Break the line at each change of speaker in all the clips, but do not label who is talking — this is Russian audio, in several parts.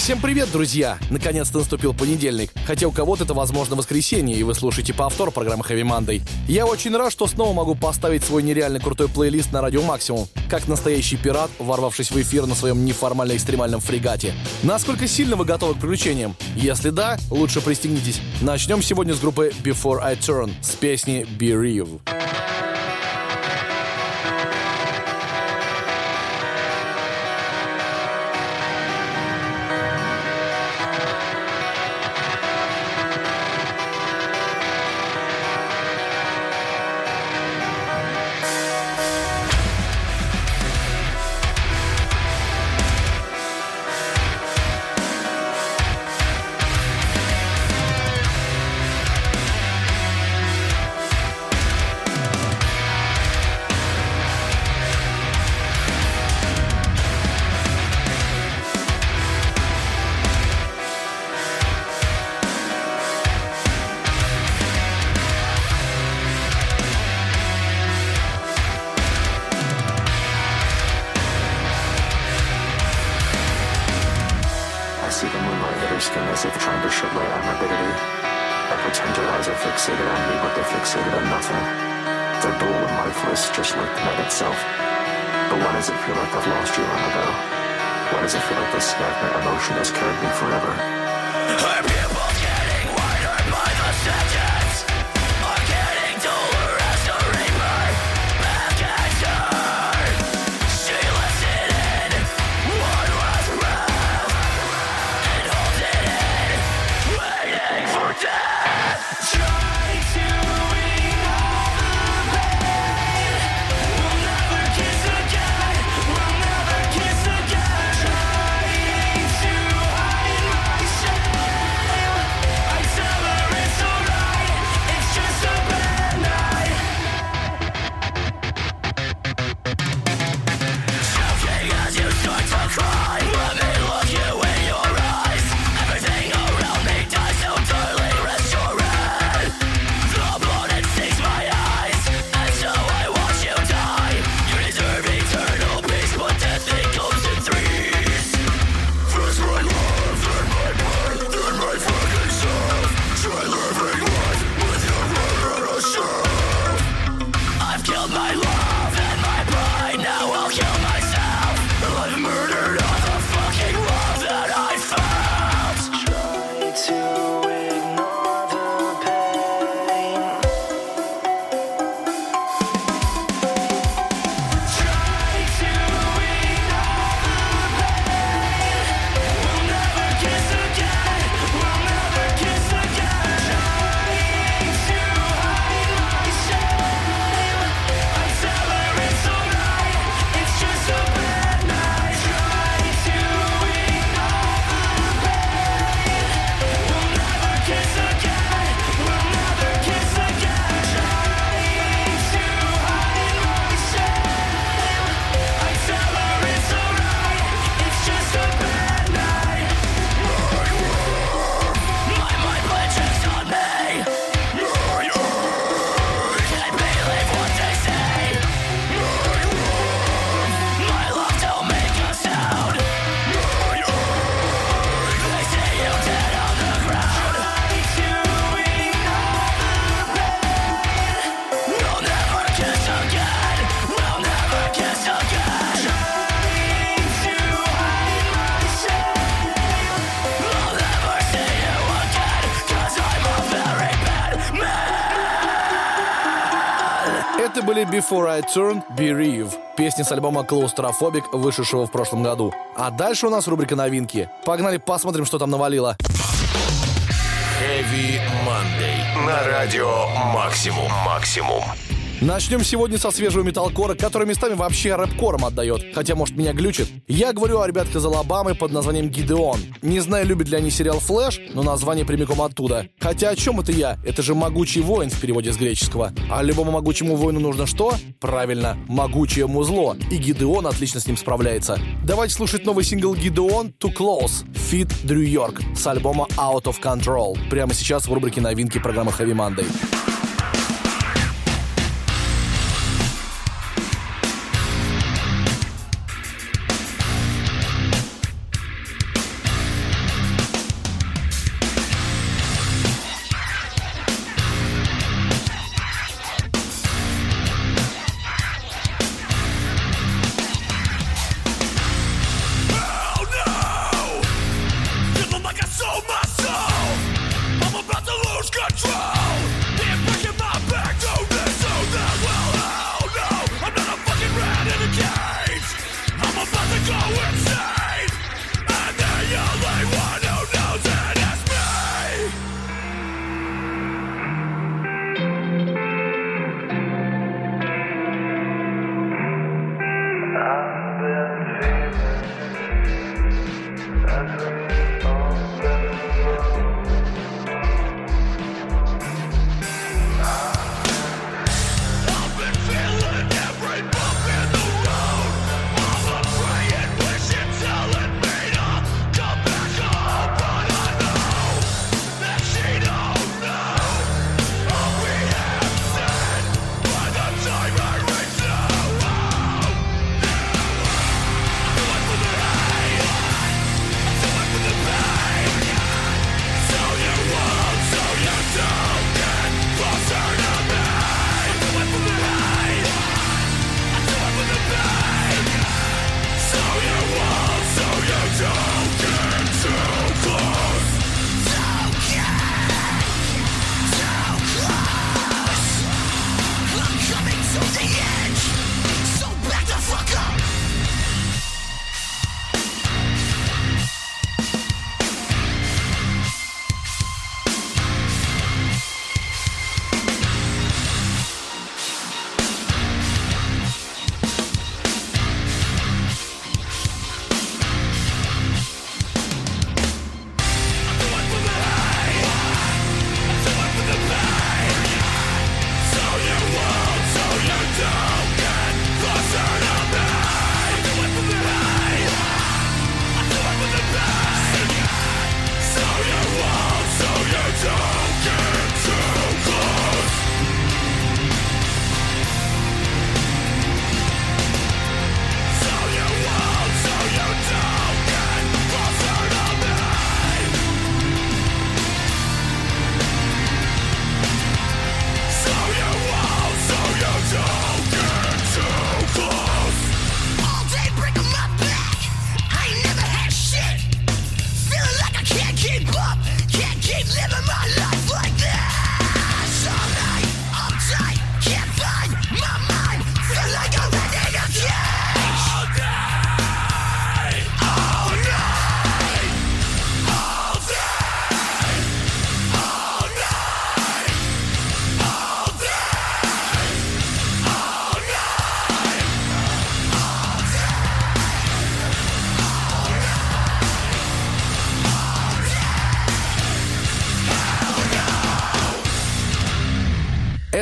Всем привет, друзья! Наконец-то наступил понедельник. Хотя у кого-то это, возможно, воскресенье, и вы слушаете повтор программы Heavy Monday. Я очень рад, что снова могу поставить свой нереально крутой плейлист на радио Максимум. Как настоящий пират, ворвавшись в эфир на своем неформально-экстремальном фрегате. Насколько сильно вы готовы к приключениям? Если да, лучше пристегнитесь. Начнем сегодня с группы Before I Turn с песни Be Real.
just like the night itself. But why does it feel like I've lost you long ago? Why does it feel like this stagnant emotion has carried me forever?
Her pupils getting wider by the second. Before I Turn, Bereave, песни с альбома Claustrophobic, вышедшего в прошлом году. А дальше у нас рубрика новинки. Погнали посмотрим, что там навалило.
Heavy Monday. На радио Максимум. Максимум.
Начнем сегодня со свежего металкора, который местами вообще рэп-кором отдает, хотя, может, меня глючит. Я говорю о ребятке из Алабамы под названием Гидеон. Не знаю, любят ли они сериал «Флэш», но название прямиком оттуда. Хотя о чем это я? Это же «Могучий воин» в переводе с греческого. А любому могучему воину нужно что? Правильно, могучее музло. И Гидеон отлично с ним справляется. Давайте слушать новый сингл Гидеон «Too Close» Fit Дрю Йорк с альбома Out of Control. Прямо сейчас в рубрике новинки программы Heavy Monday.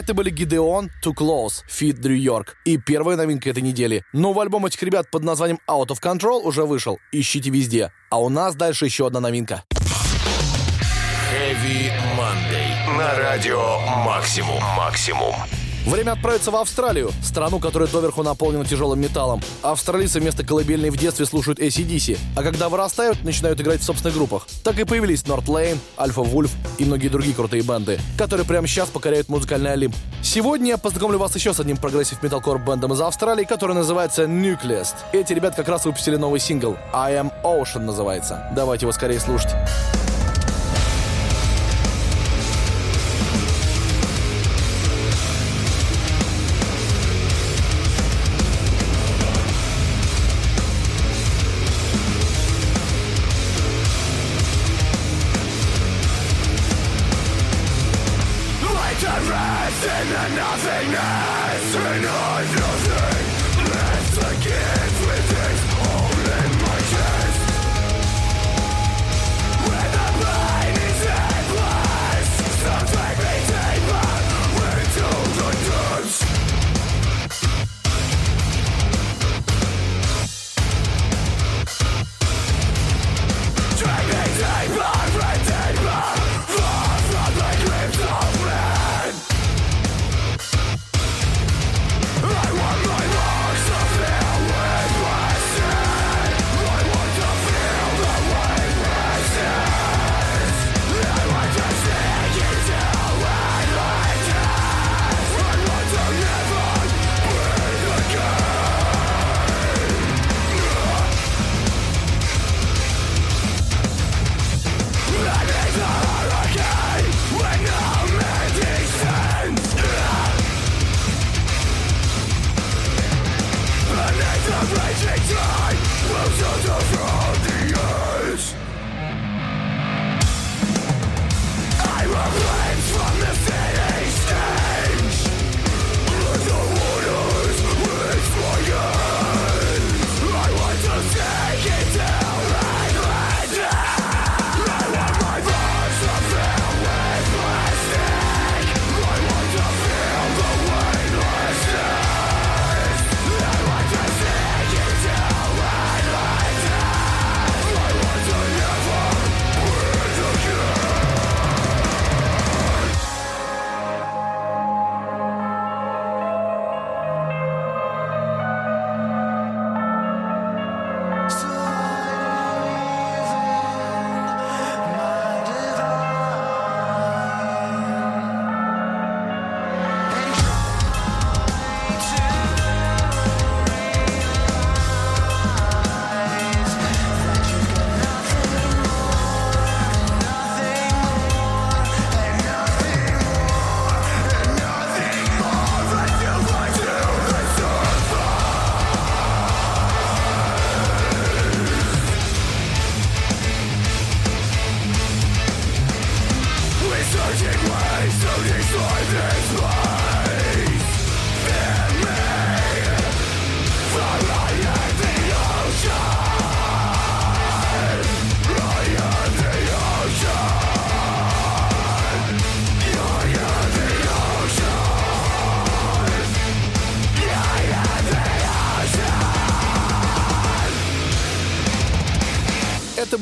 Это были Гидеон, Too Close, Fit Дрю Йорк. И первая новинка этой недели. Новый альбом этих ребят под названием Out of Control уже вышел. Ищите везде. А у нас дальше еще одна новинка.
Heavy Monday. На радио «Максимум». «Максимум».
Время отправиться в Австралию, страну, которая доверху наполнена тяжелым металлом. Австралийцы вместо колыбельной в детстве слушают ACDC, а когда вырастают, начинают играть в собственных группах. Так и появились North Lane, Alpha Wolf и многие другие крутые банды, которые прямо сейчас покоряют музыкальный Олимп. Сегодня я познакомлю вас еще с одним progressive металкор бендом из Австралии, который называется Nucleus. Эти ребят как раз выпустили новый сингл I Am Ocean называется. Давайте его скорее слушать.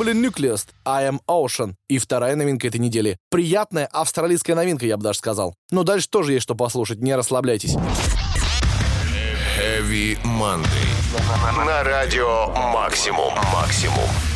Были Nucleus, I Am Ocean и вторая новинка этой недели. Приятная австралийская новинка, я бы даже сказал. Но дальше тоже есть что послушать, не расслабляйтесь.
Heavy Monday. На радио Максимум. Максимум.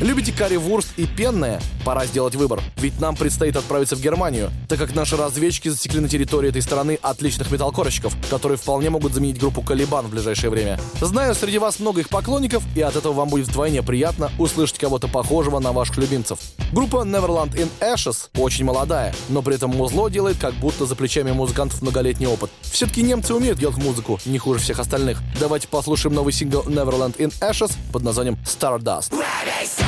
Любите карри-вурст и пенное? Пора сделать выбор. Ведь нам предстоит отправиться в Германию, так как наши разведчики засекли на территории этой страны отличных металлкорщиков, которые вполне могут заменить группу «Калибан» в ближайшее время. Знаю, среди вас много их поклонников, и от этого вам будет вдвойне приятно услышать кого-то похожего на ваших любимцев. Группа Neverland in Ashes очень молодая, но при этом музло делает как будто за плечами музыкантов многолетний опыт. Все-таки немцы умеют делать музыку не хуже всех остальных. Давайте послушаем новый сингл Neverland in Ashes под названием Stardust.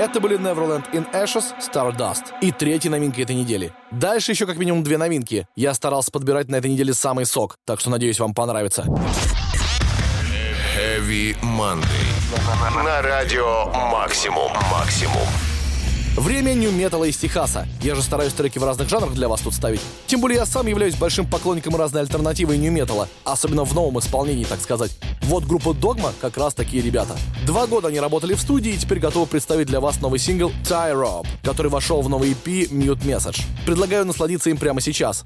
Это были Neverland in Ashes, Stardust и третья новинка этой недели. Дальше еще как минимум две новинки. Я старался подбирать на этой неделе самый сок, так что надеюсь вам понравится.
Heavy Monday. На радио Максимум. Максимум.
Время нью-металла из Техаса. Я же стараюсь треки в разных жанрах для вас тут ставить. Тем более я сам являюсь большим поклонником разной альтернативы нью-металла, особенно в новом исполнении, так сказать. Вот группа Dogma как раз такие ребята. Два года они работали в студии и теперь готовы представить для вас новый сингл Tie Rob, который вошел в новый EP Mute Message. Предлагаю насладиться им прямо сейчас.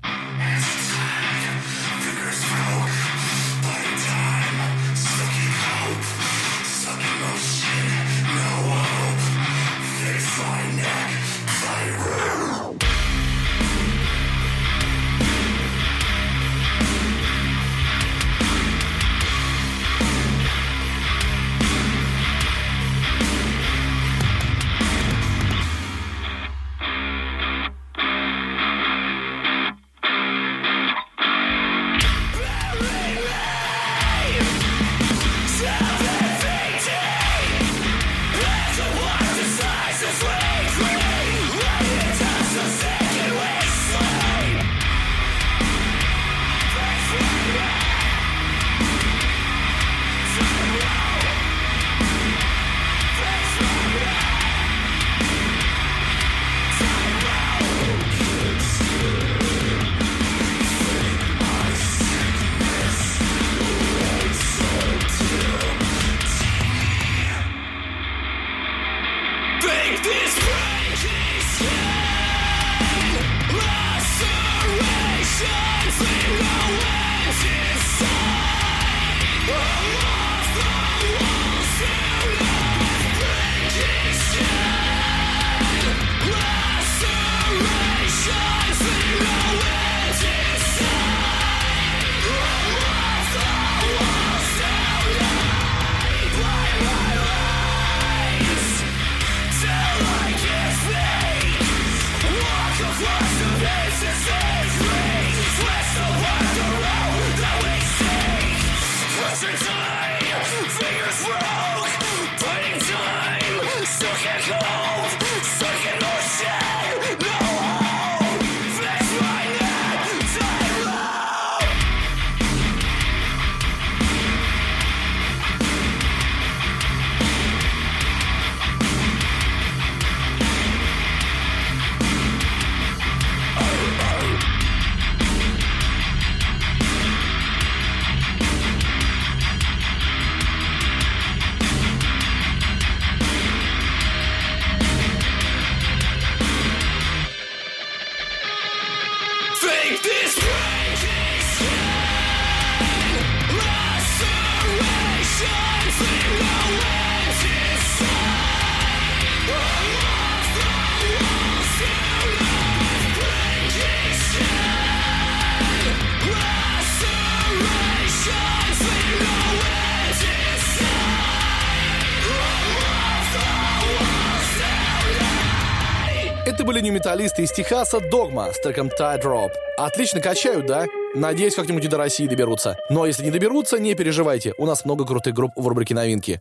Это были нью-металлисты из Техаса Догма с треком Tide Drop. Отлично качают, да? Надеюсь, как-нибудь и до России доберутся. Но если не доберутся, не переживайте. У нас много крутых групп в рубрике «Новинки».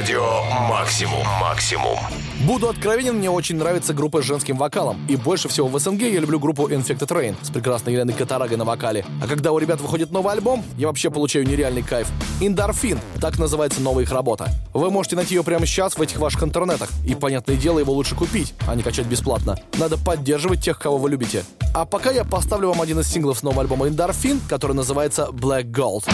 Радио «Максимум». «Максимум».
Буду откровенен, мне очень нравится группа с женским вокалом. И больше всего в СНГ я люблю группу Infected Rain с прекрасной Еленой Катарагой на вокале. А когда у ребят выходит новый альбом, я вообще получаю нереальный кайф. Индорфин, так называется новая их работа. Вы можете найти ее прямо сейчас в этих ваших интернетах. И, понятное дело, его лучше купить, а не качать бесплатно. Надо поддерживать тех, кого вы любите. А пока я поставлю вам один из синглов с нового альбома Индорфин, который называется Black Gold.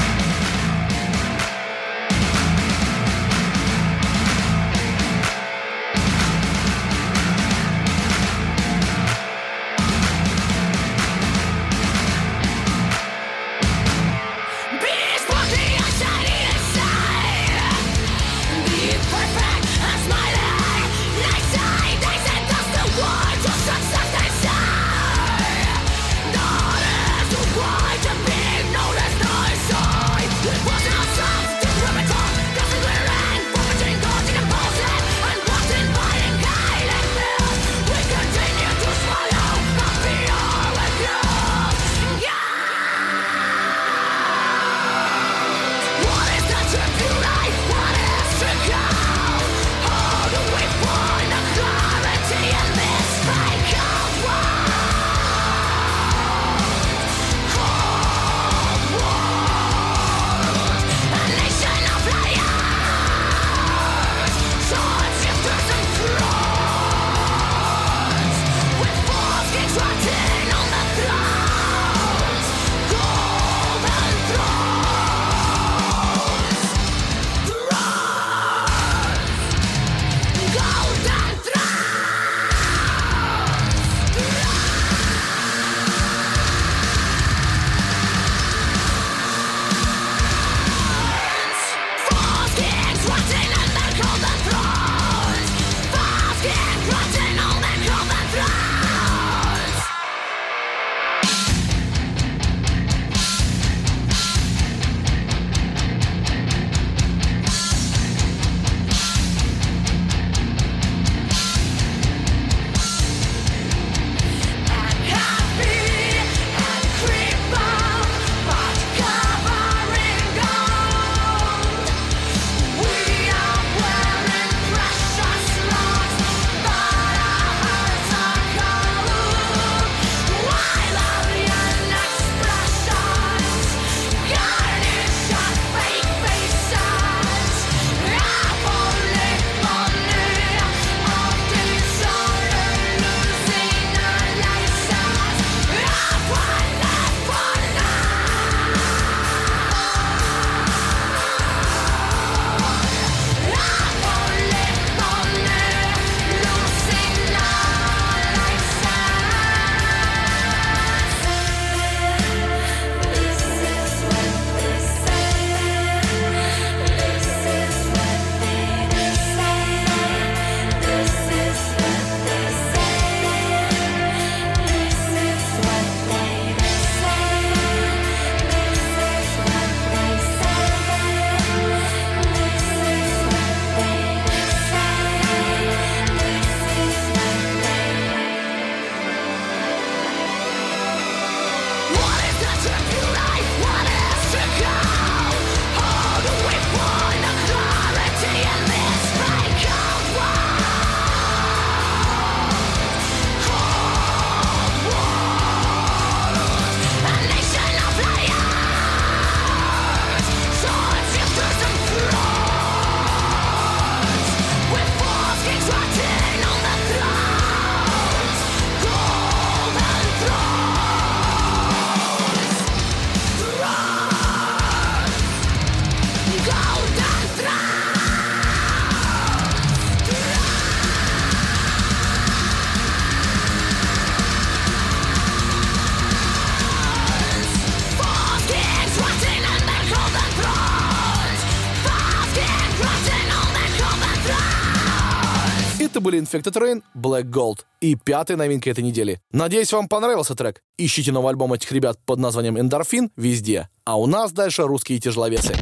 Были Infected Rain, Black Gold и пятая новинка этой недели. Надеюсь, вам понравился трек. Ищите новый альбом этих ребят под названием «Эндорфин» везде. А у нас дальше русские тяжеловесы.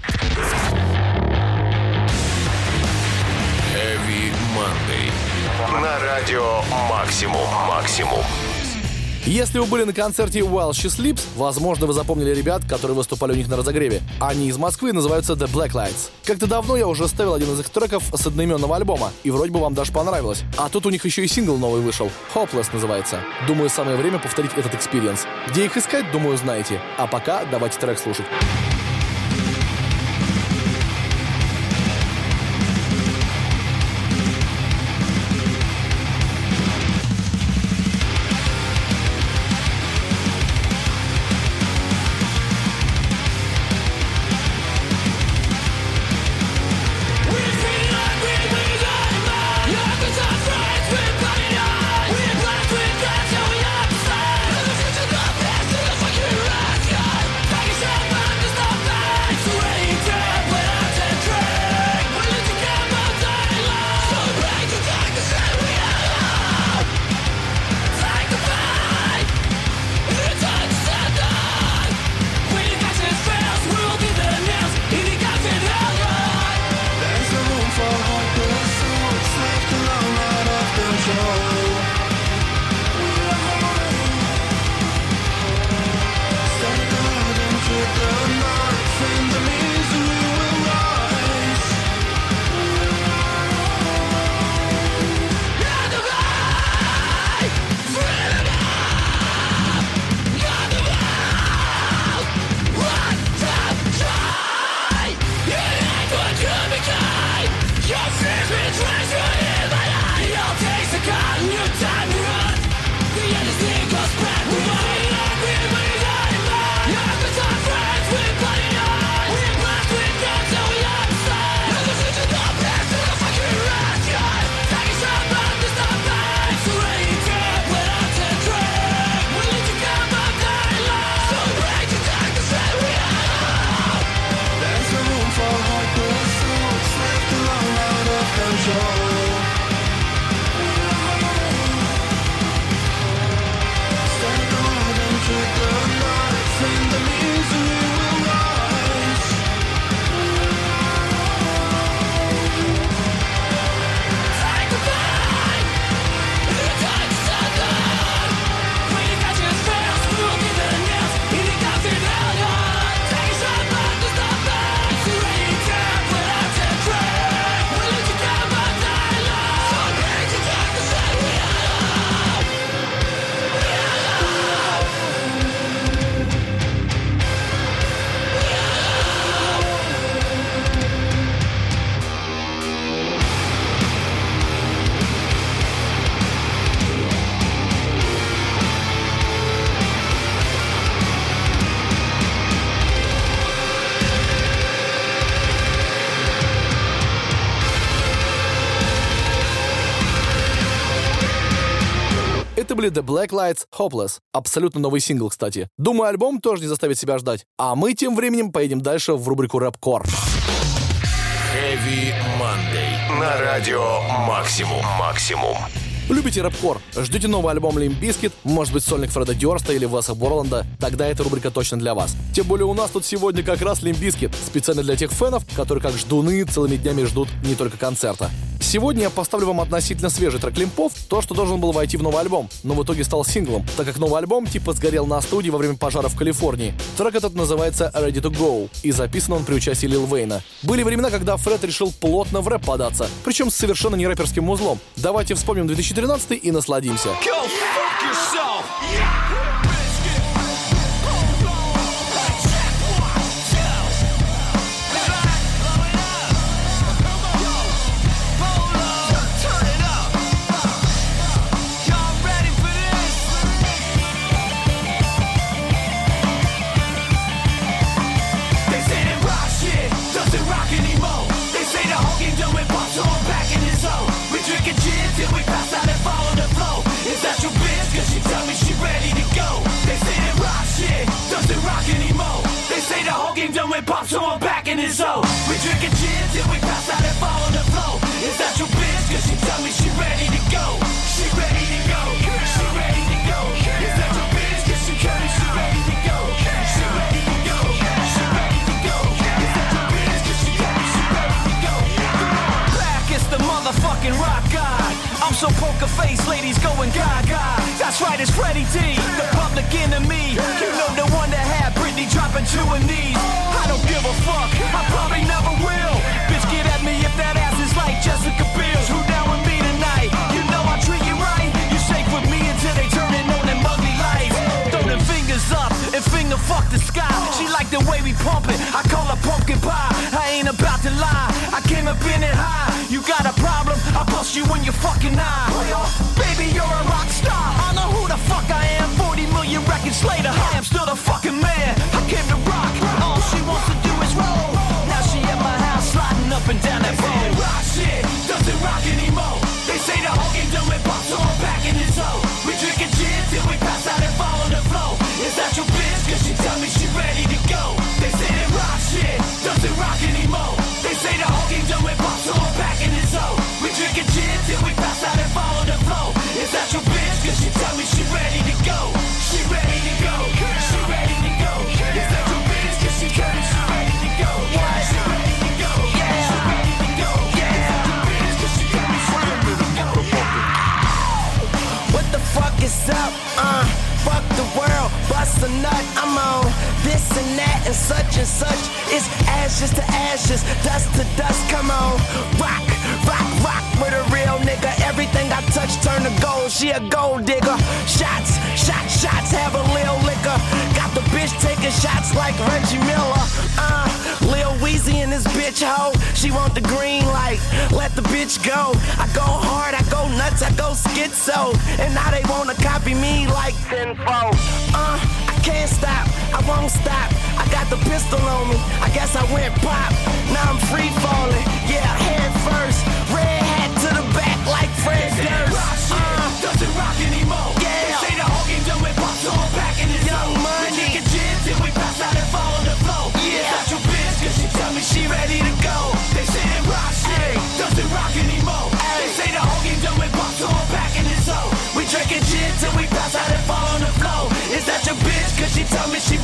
Heavy Monday. На радио Максимум.
Если вы были на концерте Welsh Sleeps, возможно, вы запомнили ребят, которые выступали у них на разогреве. Они из Москвы называются The Black Lights. Как-то давно я уже ставил один из их треков с одноименного альбома, и вроде бы вам даже понравилось. А тут у них еще и сингл новый вышел. Hopeless называется. Думаю, самое время повторить этот experience. Где их искать, думаю, знаете. А пока давайте трек слушать. Были The Black Lights Hopeless. Абсолютно новый сингл, кстати. Думаю, альбом тоже не заставит себя ждать. А мы тем временем поедем дальше в рубрику Рэп.
Heavy Monday. На радио Максимум. Максимум.
Любите рэпкор? Ждете новый альбом Limp Bizkit, может быть сольник Фреда Дёрста или Веса Борланда? Тогда эта рубрика точно для вас. Тем более у нас тут сегодня как раз Limp Bizkit, специально для тех фенов, которые как ждуны целыми днями ждут не только концерта. Сегодня я поставлю вам относительно свежий трек Лимпов, то, что должен был войти в новый альбом, но в итоге стал синглом, так как новый альбом типа сгорел на студии во время пожара в Калифорнии. Трек этот называется Ready to Go, и записан он при участии Лил Вейна. Были времена, когда Фред решил плотно в рэп податься, причем с совершенно не рэперским узлом. Давайте вспомним 2013 и насладимся.
Go fuck yourself. They whole game done with pop, so I'm back in his zone. We drinking gin till we pass out and fall on the floor. Is that your bitch? Cause she tell me she ready to go. She ready to go. She ready to go. Is that your bitch? Cause she coming, she ready to go. She ready to go. She ready to go. Is that your bitch? Cause she coming, she ready to go. Back, it's the motherfucking rock god. I'm so poker face, ladies going gaga. That's right, it's Freddie D, the public enemy. You know the one that had Britney dropping to her knees. I don't give a fuck, I probably never will. Bitch, get at me if that ass is like Jessica Biel's. Who down with me tonight? You know I treat you right. You safe with me until they turn it on them ugly lights. Throw them fingers up and finger fuck the sky. She like the way we pump it. I call her pumpkin pie. I ain't about to lie. I came up in it high. You got a problem? I'll bust you in your fucking eye. Baby, you're a rock star. I know who the fuck I am. 40 million records later, I am still the fucking up and down
up? Uh, fuck the world, bust a nut. I'm on this and that and such and such. It's ashes to ashes, dust to dust. Come on, rock, rock, rock with a real nigga. Everything I touch turn to gold. She a gold digger. Shots, shots, shots. Have a lil liquor. Got the bitch taking shots like Reggie Miller. Uh, Lil Weezy in this bitch hoe. She want the green light. Let the bitch go. I go hard, I go nuts, I go schizo. And now they wanna copy me like tenfold. Uh, I can't stop, I won't stop. I got the pistol on me. I guess I went pop. Now I'm free falling. Yeah,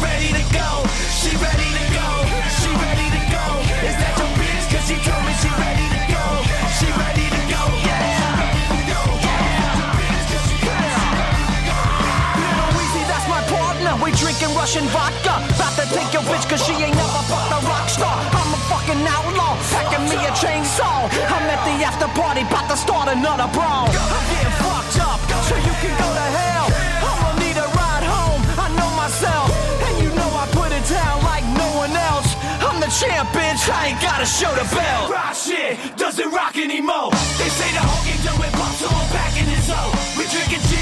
ready to go. She ready to go. She ready to go. Is that your bitch? Cause she told me she ready to go. She ready to go. Yeah. Lil Weezy, that's my partner. We drinking Russian vodka. About to take your bitch cause she ain't never fucked a rock star. I'm a fucking outlaw. Packing me a chainsaw. I'm at the after party, about to start another brawl. I'm getting fucked up, so you can go to hell. Champ, bitch. I ain't gotta show the belt. Rock shit doesn't rock anymore. They say the whole game done with pop, so I'm back in his zone. We drinking gin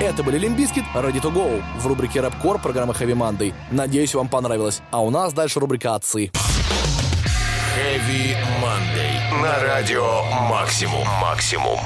Это были Limp Bizkit, Ready to Go в рубрике Рэп-Кор программы Heavy Monday. Надеюсь, вам понравилось. А у нас дальше рубрика «Отцы».
Heavy Monday. на радио «Максимум». «Максимум».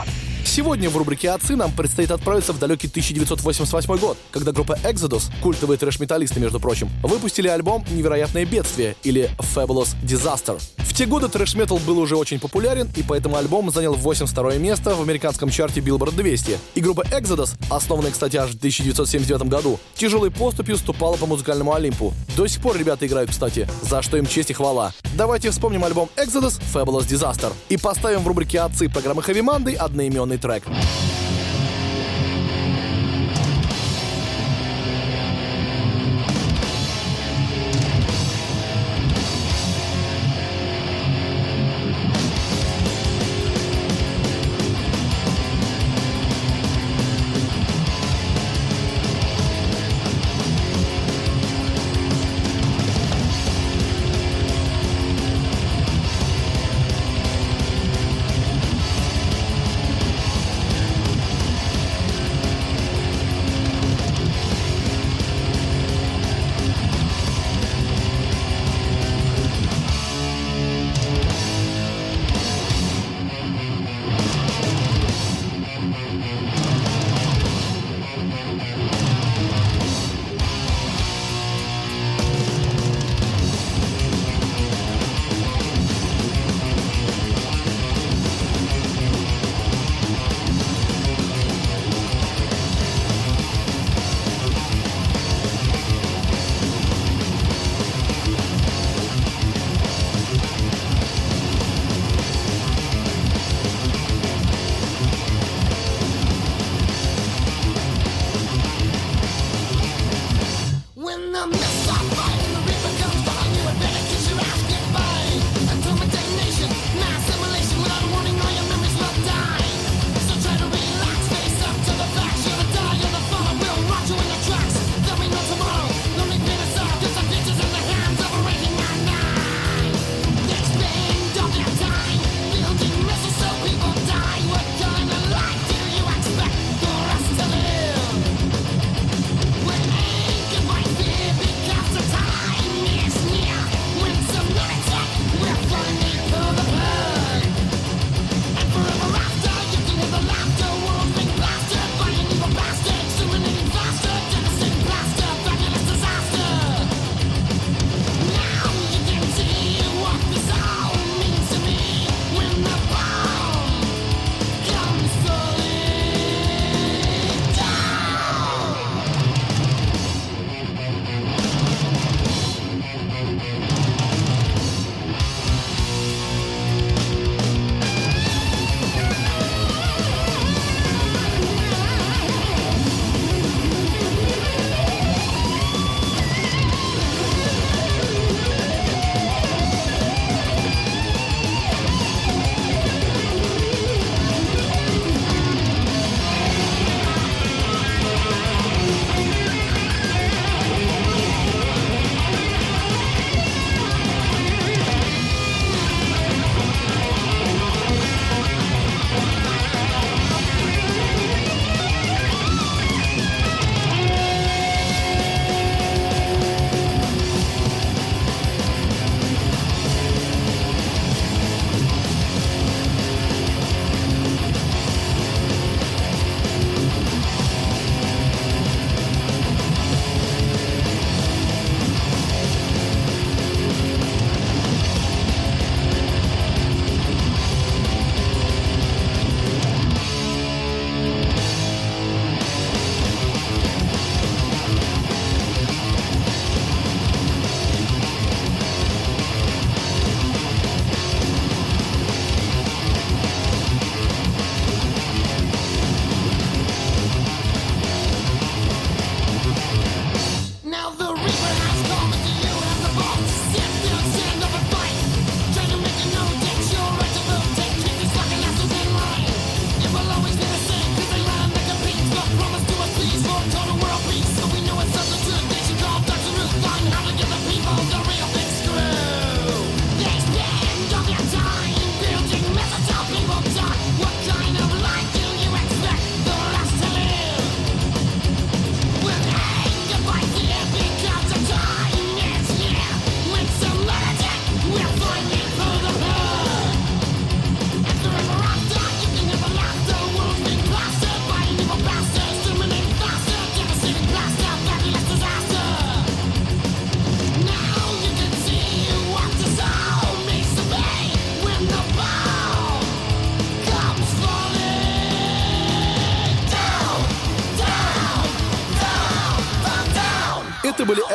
Сегодня в рубрике «Отцы» нам предстоит отправиться в далекий 1988 год, когда группа Exodus, культовые трэш-металлисты, между прочим, выпустили альбом «Невероятное бедствие» или «Fabulous Disaster». В те годы трэш-метал был уже очень популярен, и поэтому альбом занял 82 место в американском чарте Billboard 200. И группа Exodus, основанная, кстати, аж в 1979 году, тяжелой поступью ступала по музыкальному Олимпу. До сих пор ребята играют, кстати, за что им честь и хвала. Давайте вспомним альбом Exodus «Fabulous Disaster» и поставим в рубрике «Отцы» программы Heavy Monday одноименный трек.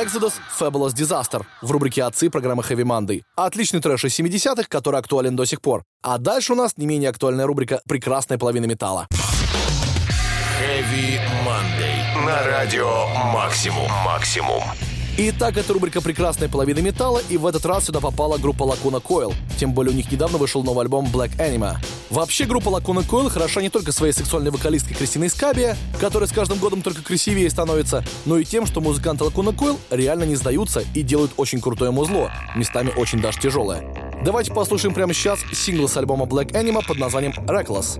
Exodus Fabulous Disaster в рубрике «Отцы» программы Heavy Monday. Отличный трэш из 70-х, который актуален до сих пор. А дальше у нас не менее актуальная рубрика «Прекрасная половина металла».
Heavy Monday. На радио Максимум. Максимум.
Итак, это рубрика «Прекрасная половина металла», и в этот раз сюда попала группа Lacuna Coil. Тем более у них недавно вышел новый альбом Black Anima. Вообще, группа Lacuna Coil хороша не только своей сексуальной вокалисткой Кристиной Скабия, которая с каждым годом только красивее становится, но и тем, что музыканты Lacuna Coil реально не сдаются и делают очень крутое музло, местами очень даже тяжелое. Давайте послушаем прямо сейчас сингл с альбома Black Anima под названием «Reckless».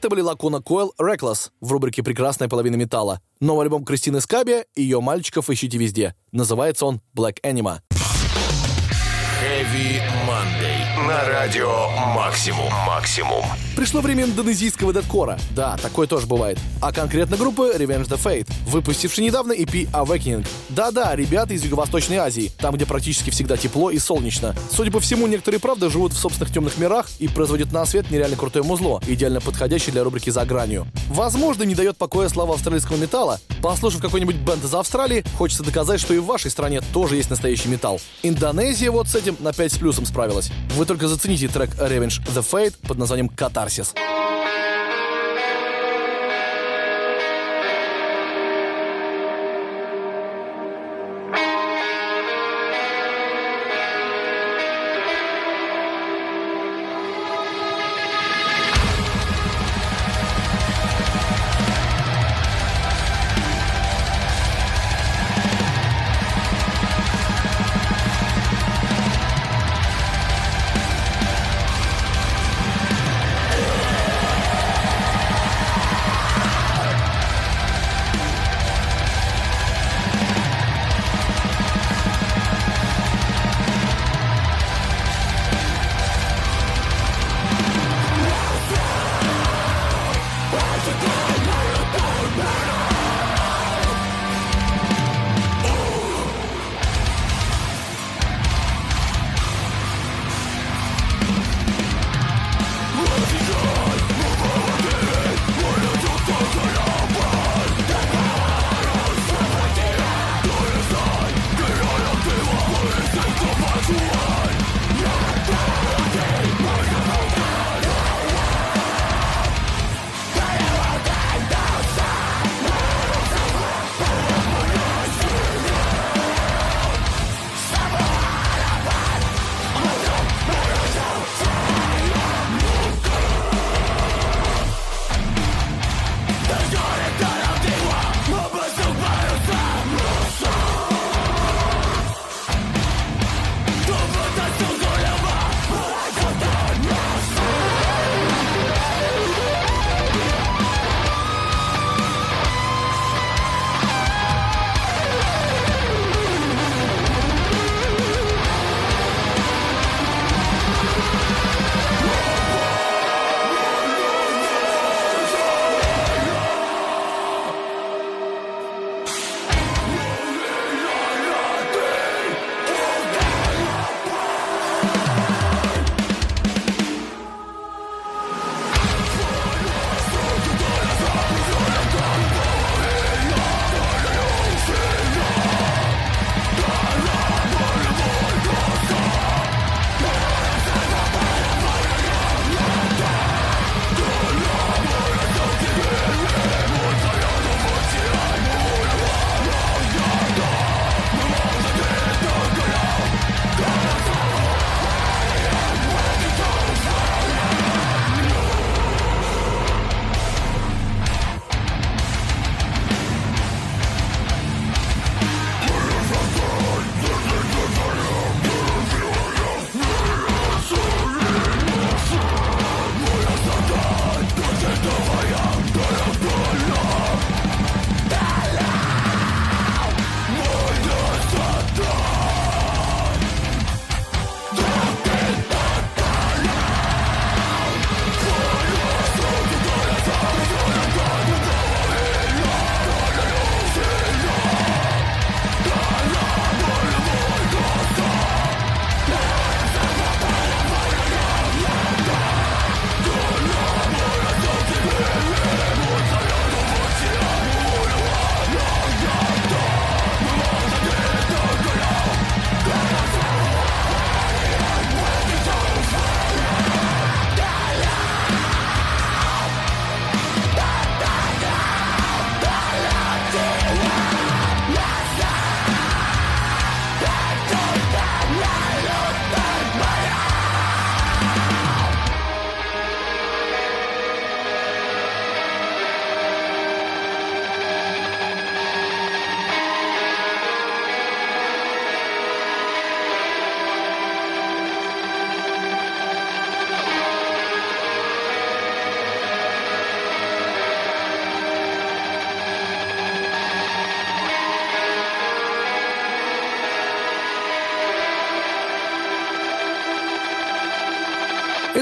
Это были Lacuna Coil Reckless в рубрике «Прекрасная половина металла». Новый альбом Кристины Скабия и ее мальчиков ищите везде. Называется он Black Anima.
Heavy. На радио Максимум. Максимум.
Пришло время индонезийского дедкора. Да, такое тоже бывает. А конкретно группы Revenge the Fate, выпустившей недавно EP Awakening. Да-да, ребята из Юго-Восточной Азии, там, где практически всегда тепло и солнечно. Судя по всему, некоторые, правда, живут в собственных темных мирах и производят на свет нереально крутое музло, идеально подходящее для рубрики «За гранью». Возможно, не дает покоя слава австралийского металла. Послушав какой-нибудь бенд из Австралии, хочется доказать, что и в вашей стране тоже есть настоящий металл. Индонезия вот с этим на 5 с плюсом справилась. Вы только зацените трек Revenge the Fate под названием «Катарсис».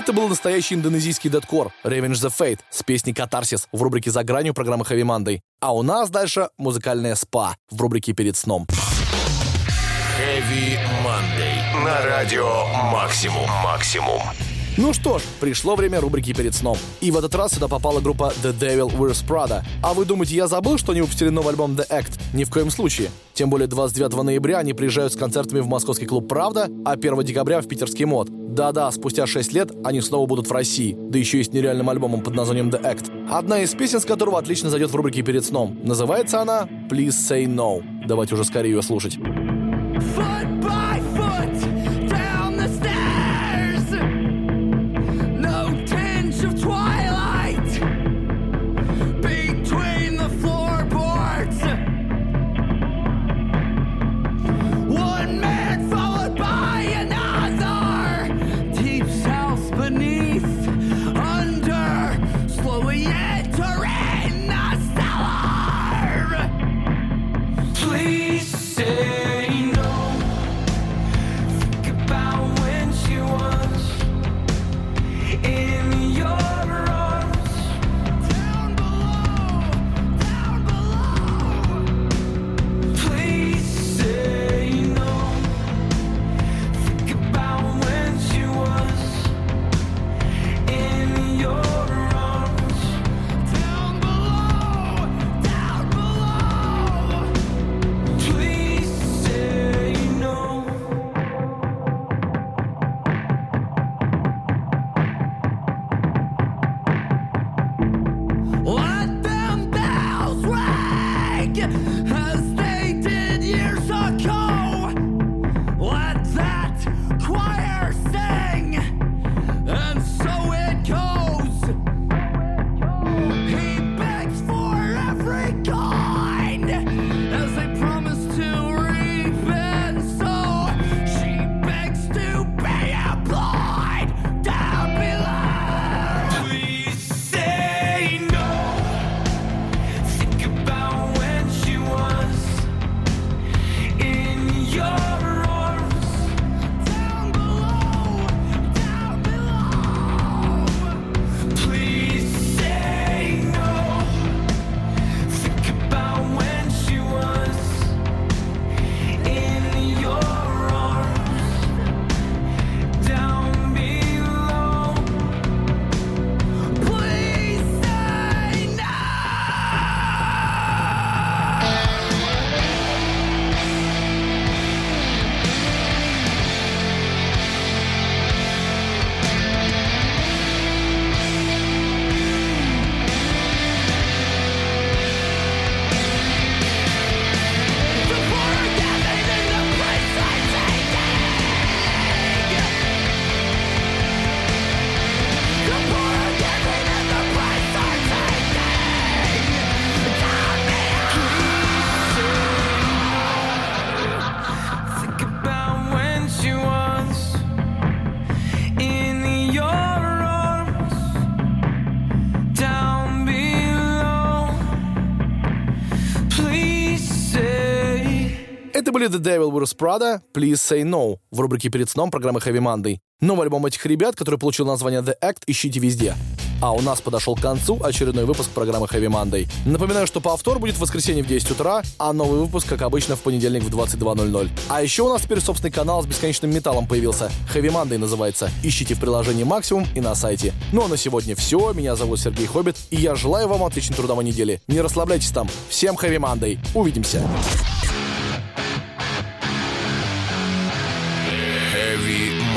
Это был настоящий индонезийский дедкор Revenge the Fate с песней «Катарсис» в рубрике «За гранью» программы Heavy Monday. А у нас дальше музыкальная спа в рубрике «Перед сном».
Heavy Monday. На радио Максимум. Максимум.
Ну что ж, пришло время рубрики «Перед сном». И в этот раз сюда попала группа The Devil Wears Prada. А вы думаете, я забыл, что они выпустили новый альбом The Act? Ни в коем случае. Тем более 29 ноября они приезжают с концертами в московский клуб «Правда», а 1 декабря в питерский мод. Да-да, спустя 6 лет они снова будут в России, да еще и с нереальным альбомом под названием The Act. Одна из песен, с которого отлично зайдет в рубрике «Перед сном». Называется она «Please Say No». Давайте уже скорее ее слушать.
Please
были The Devil Wears Prada, Please Say No в рубрике «Перед сном» программы Heavy Monday. Новый альбом этих ребят, который получил название The Act, ищите везде. А у нас подошел к концу очередной выпуск программы Heavy Monday. Напоминаю, что повтор будет в воскресенье в 10 утра, а новый выпуск, как обычно, в понедельник в 22.00. А еще у нас теперь собственный канал с бесконечным металлом появился. Heavy Monday называется. Ищите в приложении Максимум и на сайте. Ну а на сегодня все. Меня зовут Сергей Хоббит, и я желаю вам отличной трудовой недели. Не расслабляйтесь там. Всем Heavy Monday. Увидимся.